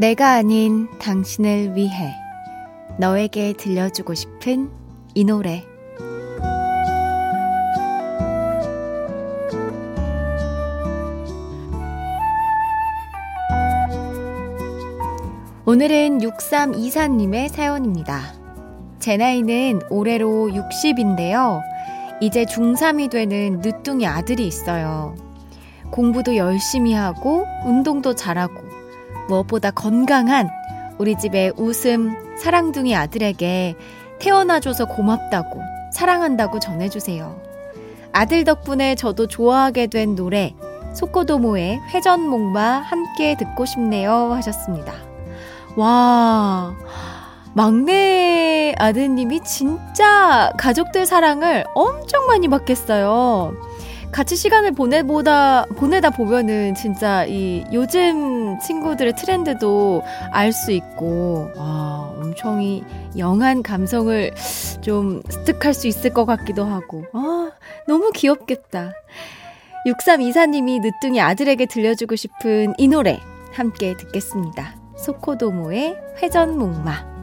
내가 아닌 당신을 위해 너에게 들려주고 싶은 이 노래 오늘은 6324님의 사연입니다. 제 나이는 올해로 60인데요. 이제 중3이 되는 늦둥이 아들이 있어요. 공부도 열심히 하고 운동도 잘하고 무엇보다 건강한 우리 집의 웃음 사랑둥이 아들에게 태어나줘서 고맙다고 사랑한다고 전해주세요. 아들 덕분에 저도 좋아하게 된 노래 소코도모의 회전목마 함께 듣고 싶네요 하셨습니다. 와 막내 아드님이 진짜 가족들 사랑을 엄청 많이 받겠어요. 같이 시간을 보내보다, 보내다 보면은 진짜 이 요즘 친구들의 트렌드도 알 수 있고, 와, 엄청 이 영한 감성을 좀 습득할 수 있을 것 같기도 하고, 아, 너무 귀엽겠다. 6324님이 늦둥이 아들에게 들려주고 싶은 이 노래 함께 듣겠습니다. 소코도모의 회전목마.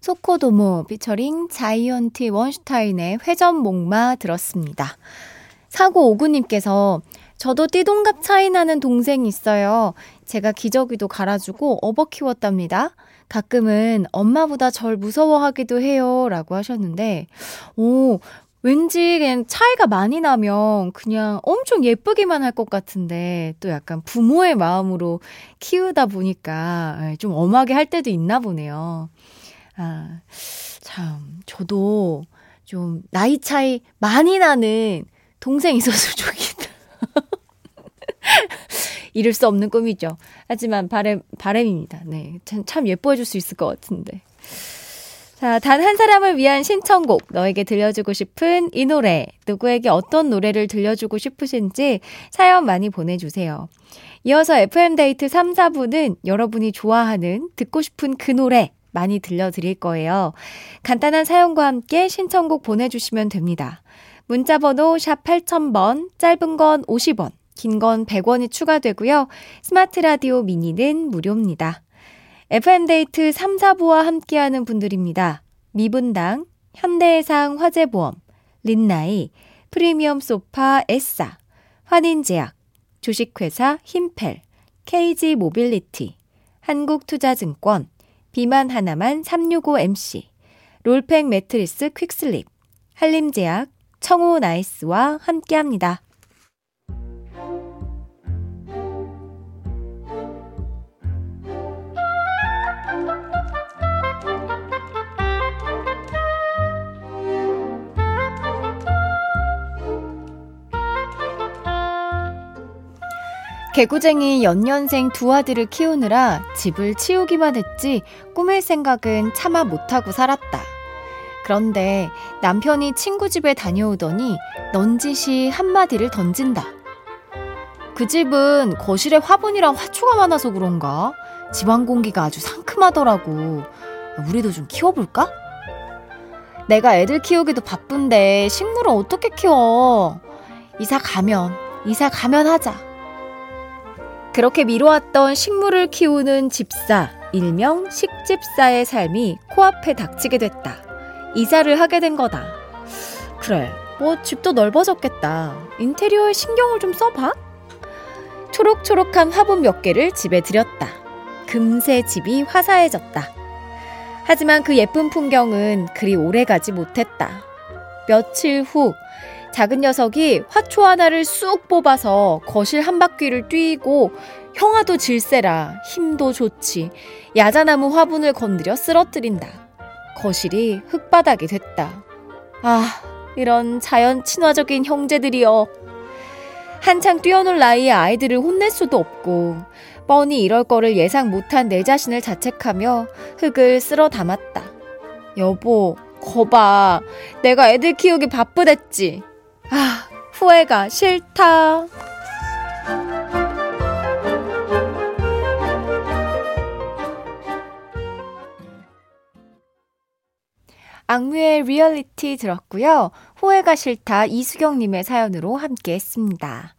소코도모 피처링 자이언티 원슈타인의 회전목마 들었습니다. 사고 오구님께서 저도 띠동갑 차이 나는 동생이 있어요. 제가 기저귀도 갈아주고 업어 키웠답니다. 가끔은 엄마보다 절 무서워하기도 해요. 라고 하셨는데, 오, 왠지 그냥 차이가 많이 나면 그냥 엄청 예쁘기만 할 것 같은데 또 약간 부모의 마음으로 키우다 보니까 예, 좀 엄하게 할 때도 있나 보네요. 아, 참, 저도 좀 나이 차이 많이 나는 동생 있었으면 좋겠다. 이룰 수 없는 꿈이죠. 하지만 바램, 바램입니다. 네. 참, 참 예뻐해줄 수 있을 것 같은데. 자, 단 한 사람을 위한 신청곡, 너에게 들려주고 싶은 이 노래, 누구에게 어떤 노래를 들려주고 싶으신지 사연 많이 보내주세요. 이어서 FM데이트 3, 4부는 여러분이 좋아하는, 듣고 싶은 그 노래 많이 들려드릴 거예요. 간단한 사연과 함께 신청곡 보내주시면 됩니다. 문자번호 샵 8000번, 짧은 건 50원, 긴 건 100원이 추가되고요. 스마트 라디오 미니는 무료입니다. FM데이트 3, 4부와 함께하는 분들입니다. 미분당, 현대해상 화재보험, 린나이, 프리미엄 소파 에싸, 환인제약, 주식회사 힘펠, KG 모빌리티, 한국투자증권, 비만 하나만 365MC, 롤팩 매트리스 퀵슬립, 한림제약, 청호 나이스와 함께합니다. 개구쟁이 연년생 두 아들을 키우느라 집을 치우기만 했지 꾸밀 생각은 차마 못하고 살았다. 그런데 남편이 친구 집에 다녀오더니 넌지시 한마디를 던진다. 그 집은 거실에 화분이랑 화초가 많아서 그런가? 집안 공기가 아주 상큼하더라고. 우리도 좀 키워볼까? 내가 애들 키우기도 바쁜데 식물을 어떻게 키워? 이사 가면, 이사 가면 하자. 그렇게 미뤄왔던 식물을 키우는 집사, 일명 식집사의 삶이 코앞에 닥치게 됐다. 이사를 하게 된 거다. 그래, 뭐 집도 넓어졌겠다. 인테리어에 신경을 좀 써봐. 초록초록한 화분 몇 개를 집에 들였다. 금세 집이 화사해졌다. 하지만 그 예쁜 풍경은 그리 오래 가지 못했다. 며칠 후, 작은 녀석이 화초 하나를 쑥 뽑아서 거실 한 바퀴를 뛰고 형아도 질세라 힘도 좋지 야자나무 화분을 건드려 쓰러뜨린다. 거실이 흙바닥이 됐다. 아, 이런 자연 친화적인 형제들이여. 한창 뛰어놀 나이에 아이들을 혼낼 수도 없고, 뻔히 이럴 거를 예상 못한 내 자신을 자책하며 흙을 쓸어 담았다. 여보, 거봐. 내가 애들 키우기 바쁘댔지. 아, 후회가 싫다. 악뮤의 리얼리티 들었고요. 후회가 싫다 이수경님의 사연으로 함께 했습니다.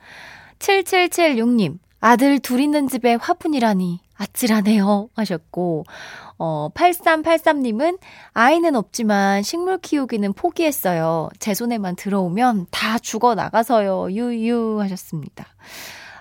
7776님, 아들 둘 있는 집에 화분이라니 아찔하네요 하셨고, 어, 8383님은 아이는 없지만 식물 키우기는 포기했어요. 제 손에만 들어오면 다 죽어 나가서요. 유유 하셨습니다.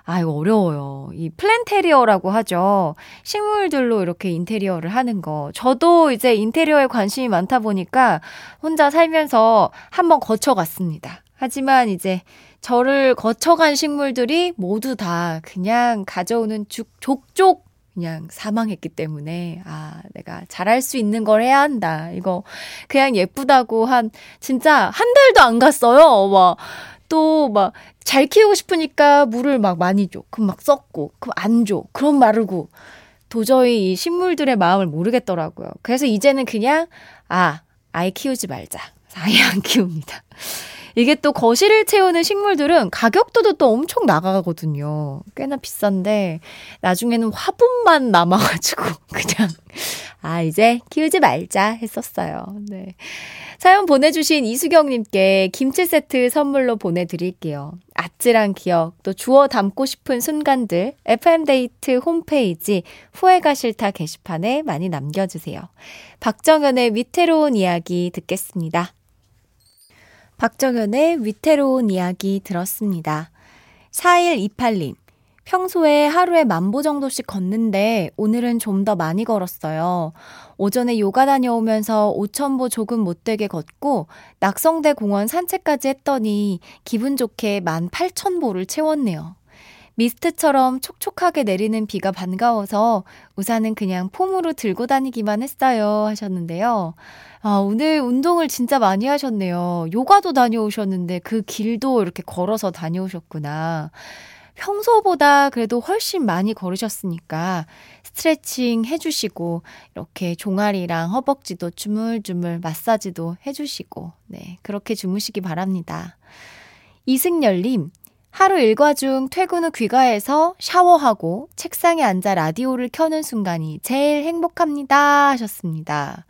아, 이거 어려워요. 이 플랜테리어라고 하죠. 식물들로 이렇게 인테리어를 하는 거. 저도 이제 인테리어에 관심이 많다 보니까 혼자 살면서 한번 거쳐갔습니다. 하지만 이제 저를 거쳐간 식물들이 모두 다 그냥 가져오는 juk, 족족 그냥 사망했기 때문에, 아, 내가 잘할 수 있는 걸 해야 한다. 이거 그냥 예쁘다고 한, 진짜 한 달도 안 갔어요. 막, 또 막, 잘 키우고 싶으니까 물을 막 많이 줘. 그럼 막 썩고, 그럼 안 줘. 그럼 마르고. 도저히 이 식물들의 마음을 모르겠더라고요. 그래서 이제는 그냥, 아, 아예 키우지 말자. 아예 안 키웁니다. 이게 또 거실을 채우는 식물들은 가격도 또 엄청 나가거든요. 꽤나 비싼데 나중에는 화분만 남아가지고 그냥 아 이제 키우지 말자 했었어요. 네. 사연 보내주신 이수경님께 김치 세트 선물로 보내드릴게요. 아찔한 기억, 또 주워 담고 싶은 순간들, FM데이트 홈페이지 후회가 싫다 게시판에 많이 남겨주세요. 박정현의 위태로운 이야기 듣겠습니다. 박정현의 위태로운 이야기 들었습니다. 4128님, 평소에 하루에 만보 정도씩 걷는데 오늘은 좀 더 많이 걸었어요. 오전에 요가 다녀오면서 5천보 조금 못 되게 걷고 낙성대 공원 산책까지 했더니 기분 좋게 18,000보를 채웠네요. 미스트처럼 촉촉하게 내리는 비가 반가워서 우산은 그냥 폼으로 들고 다니기만 했어요 하셨는데요. 아, 오늘 운동을 진짜 많이 하셨네요. 요가도 다녀오셨는데 그 길도 이렇게 걸어서 다녀오셨구나. 평소보다 그래도 훨씬 많이 걸으셨으니까 스트레칭 해주시고 이렇게 종아리랑 허벅지도 주물주물 마사지도 해주시고 네 그렇게 주무시기 바랍니다. 이승열님 하루 일과 중 퇴근 후 귀가해서 샤워하고 책상에 앉아 라디오를 켜는 순간이 제일 행복합니다 하셨습니다.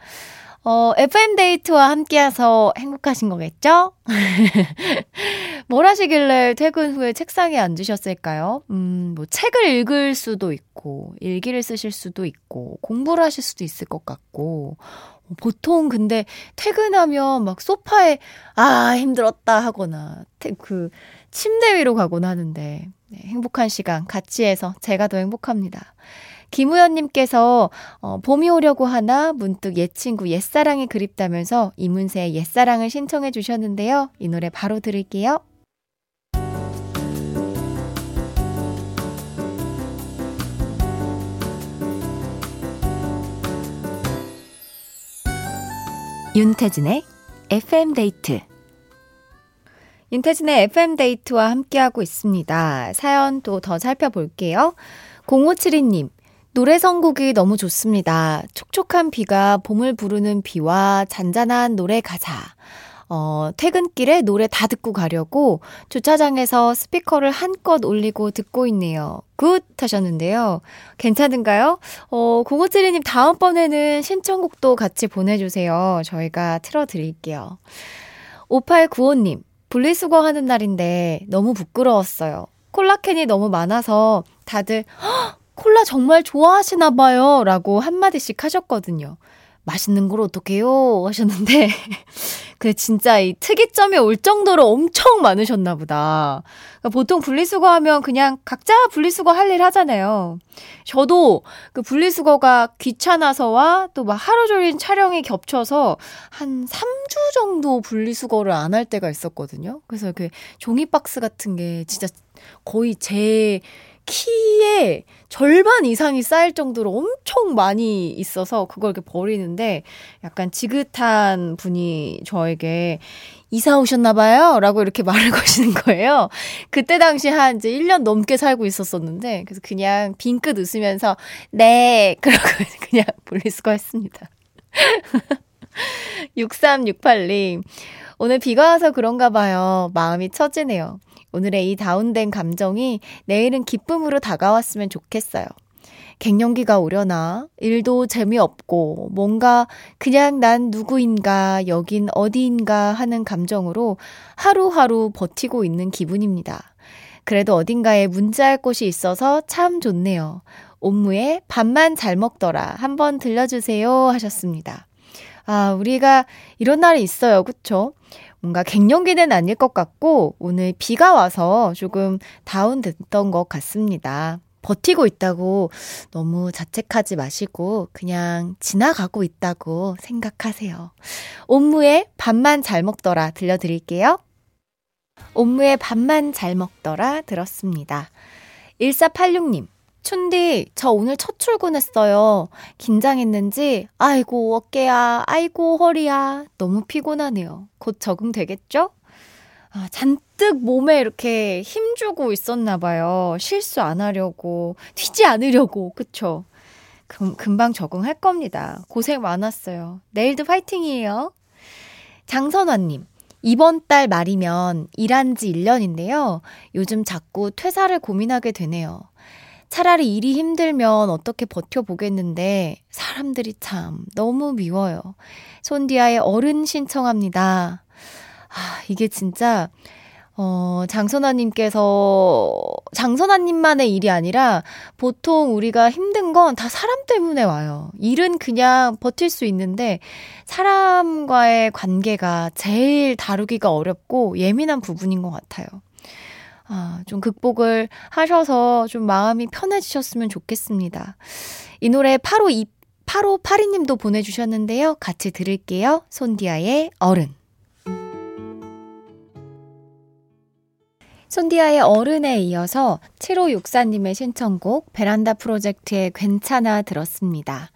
어, FM데이트와 함께해서 행복하신 거겠죠? 뭘 하시길래 퇴근 후에 책상에 앉으셨을까요? 음, 뭐, 책을 읽을 수도 있고, 일기를 쓰실 수도 있고, 공부를 하실 수도 있을 것 같고, 어, 보통 근데 퇴근하면 막 소파에, 아, 힘들었다 하거나, 그, 침대 위로 가곤 하는데, 네, 행복한 시간 같이 해서 제가 더 행복합니다. 김우현님께서 어, 봄이 오려고 하나 문득 옛 친구 옛사랑이 그립다면서 이문세의 옛사랑을 신청해 주셨는데요. 이 노래 바로 들을게요. 윤태진의 FM데이트 윤태진의 FM데이트와 함께하고 있습니다. 사연 또 더 살펴볼게요. 0572님, 노래 선곡이 너무 좋습니다. 촉촉한 비가 봄을 부르는 비와 잔잔한 노래 가사. 어, 퇴근길에 노래 다 듣고 가려고 주차장에서 스피커를 한껏 올리고 듣고 있네요. Good! 하셨는데요. 괜찮은가요? 어, 0572님 다음번에는 신청곡도 같이 보내주세요. 저희가 틀어드릴게요. 5895님, 분리수거 하는 날인데 너무 부끄러웠어요. 콜라캔이 너무 많아서 다들, 콜라 정말 좋아하시나 봐요. 라고 한마디씩 하셨거든요. 맛있는 걸 어떡해요? 하셨는데, 그 진짜 이 특이점이 올 정도로 엄청 많으셨나 보다. 그러니까 보통 분리수거 하면 그냥 각자 분리수거 할 일 하잖아요. 저도 그 분리수거가 귀찮아서와 또 막 하루 종일 촬영이 겹쳐서 한 3주 정도 분리수거를 안 할 때가 있었거든요. 그래서 그 종이박스 같은 게 진짜 거의 제 키의 절반 이상이 쌓일 정도로 엄청 많이 있어서 그걸 이렇게 버리는데 약간 지긋한 분이 저에게 이사 오셨나봐요? 라고 이렇게 말을 거시는 거예요. 그때 당시 한 이제 1년 넘게 살고 있었었는데, 그래서 그냥 빙긋 웃으면서, 네! 그러고 그냥 분리수거 했습니다. 6368님, 오늘 비가 와서 그런가 봐요. 마음이 처지네요. 오늘의 이 다운된 감정이 내일은 기쁨으로 다가왔으면 좋겠어요. 갱년기가 오려나 일도 재미없고 뭔가 그냥 난 누구인가 여긴 어디인가 하는 감정으로 하루하루 버티고 있는 기분입니다. 그래도 어딘가에 문자할 곳이 있어서 참 좋네요. 옴무의 밥만 잘 먹더라 한번 들려주세요 하셨습니다. 아 우리가 이런 날이 있어요 그쵸? 뭔가 갱년기는 아닐 것 같고 오늘 비가 와서 조금 다운됐던 것 같습니다. 버티고 있다고 너무 자책하지 마시고 그냥 지나가고 있다고 생각하세요. 옴무의 밥만 잘 먹더라 들려드릴게요. 옴무의 밥만 잘 먹더라 들었습니다. 1486님, 춘디, 저 오늘 첫 출근했어요. 긴장했는지, 아이고, 어깨야, 아이고, 허리야. 너무 피곤하네요. 곧 적응되겠죠? 아, 잔뜩 몸에 이렇게 힘주고 있었나 봐요. 실수 안 하려고, 튀지 않으려고, 그쵸? 금, 금방 적응할 겁니다. 고생 많았어요. 내일도 파이팅이에요. 장선화님, 이번 달 말이면 일한 지 1년인데요. 요즘 자꾸 퇴사를 고민하게 되네요. 차라리 일이 힘들면 어떻게 버텨보겠는데 사람들이 참 너무 미워요. 손디아의 어른 신청합니다. 아, 이게 진짜 어, 장선아님께서, 장선아님만의 일이 아니라 보통 우리가 힘든 건 다 사람 때문에 와요. 일은 그냥 버틸 수 있는데 사람과의 관계가 제일 다루기가 어렵고 예민한 부분인 것 같아요. 아, 좀 극복을 하셔서 좀 마음이 편해지셨으면 좋겠습니다. 이 노래 8호 8호 82님도 보내주셨는데요. 같이 들을게요. 손디아의 어른. 손디아의 어른에 이어서 7564님의 신청곡 베란다 프로젝트의 괜찮아 들었습니다.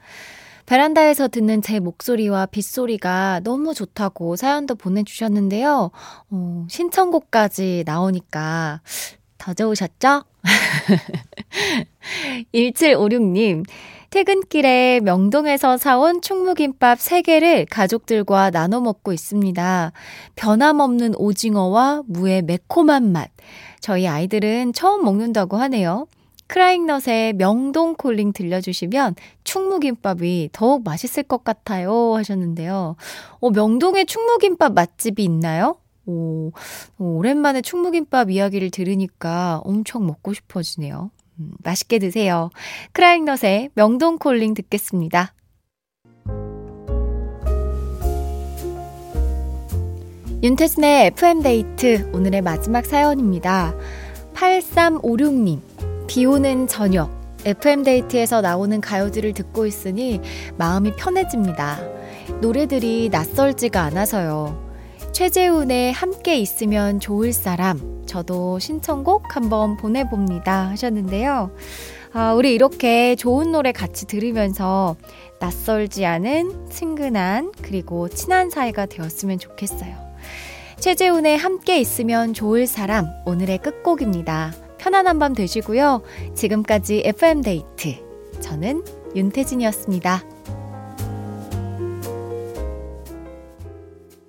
베란다에서 듣는 제 목소리와 빗소리가 너무 좋다고 사연도 보내주셨는데요. 어, 신청곡까지 나오니까 더 좋으셨죠? 1756님, 퇴근길에 명동에서 사온 충무김밥 3개를 가족들과 나눠 먹고 있습니다. 변함없는 오징어와 무의 매콤한 맛. 저희 아이들은 처음 먹는다고 하네요. 크라잉넛의 명동 콜링 들려주시면 충무김밥이 더욱 맛있을 것 같아요 하셨는데요. 어, 명동에 충무김밥 맛집이 있나요? 오, 오랜만에 충무김밥 이야기를 들으니까 엄청 먹고 싶어지네요. 음, 맛있게 드세요. 크라잉넛의 명동 콜링 듣겠습니다. 윤태진의 FM데이트 오늘의 마지막 사연입니다. 8356님. 비 오는 저녁, FM데이트에서 나오는 가요들을 듣고 있으니 마음이 편해집니다. 노래들이 낯설지가 않아서요. 최재훈의 함께 있으면 좋을 사람, 저도 신청곡 한번 보내봅니다 하셨는데요. 아, 우리 이렇게 좋은 노래 같이 들으면서 낯설지 않은 친근한 그리고 친한 사이가 되었으면 좋겠어요. 최재훈의 함께 있으면 좋을 사람, 오늘의 끝곡입니다. 편안한 밤 되시고요. 지금까지 FM데이트. 저는 윤태진이었습니다.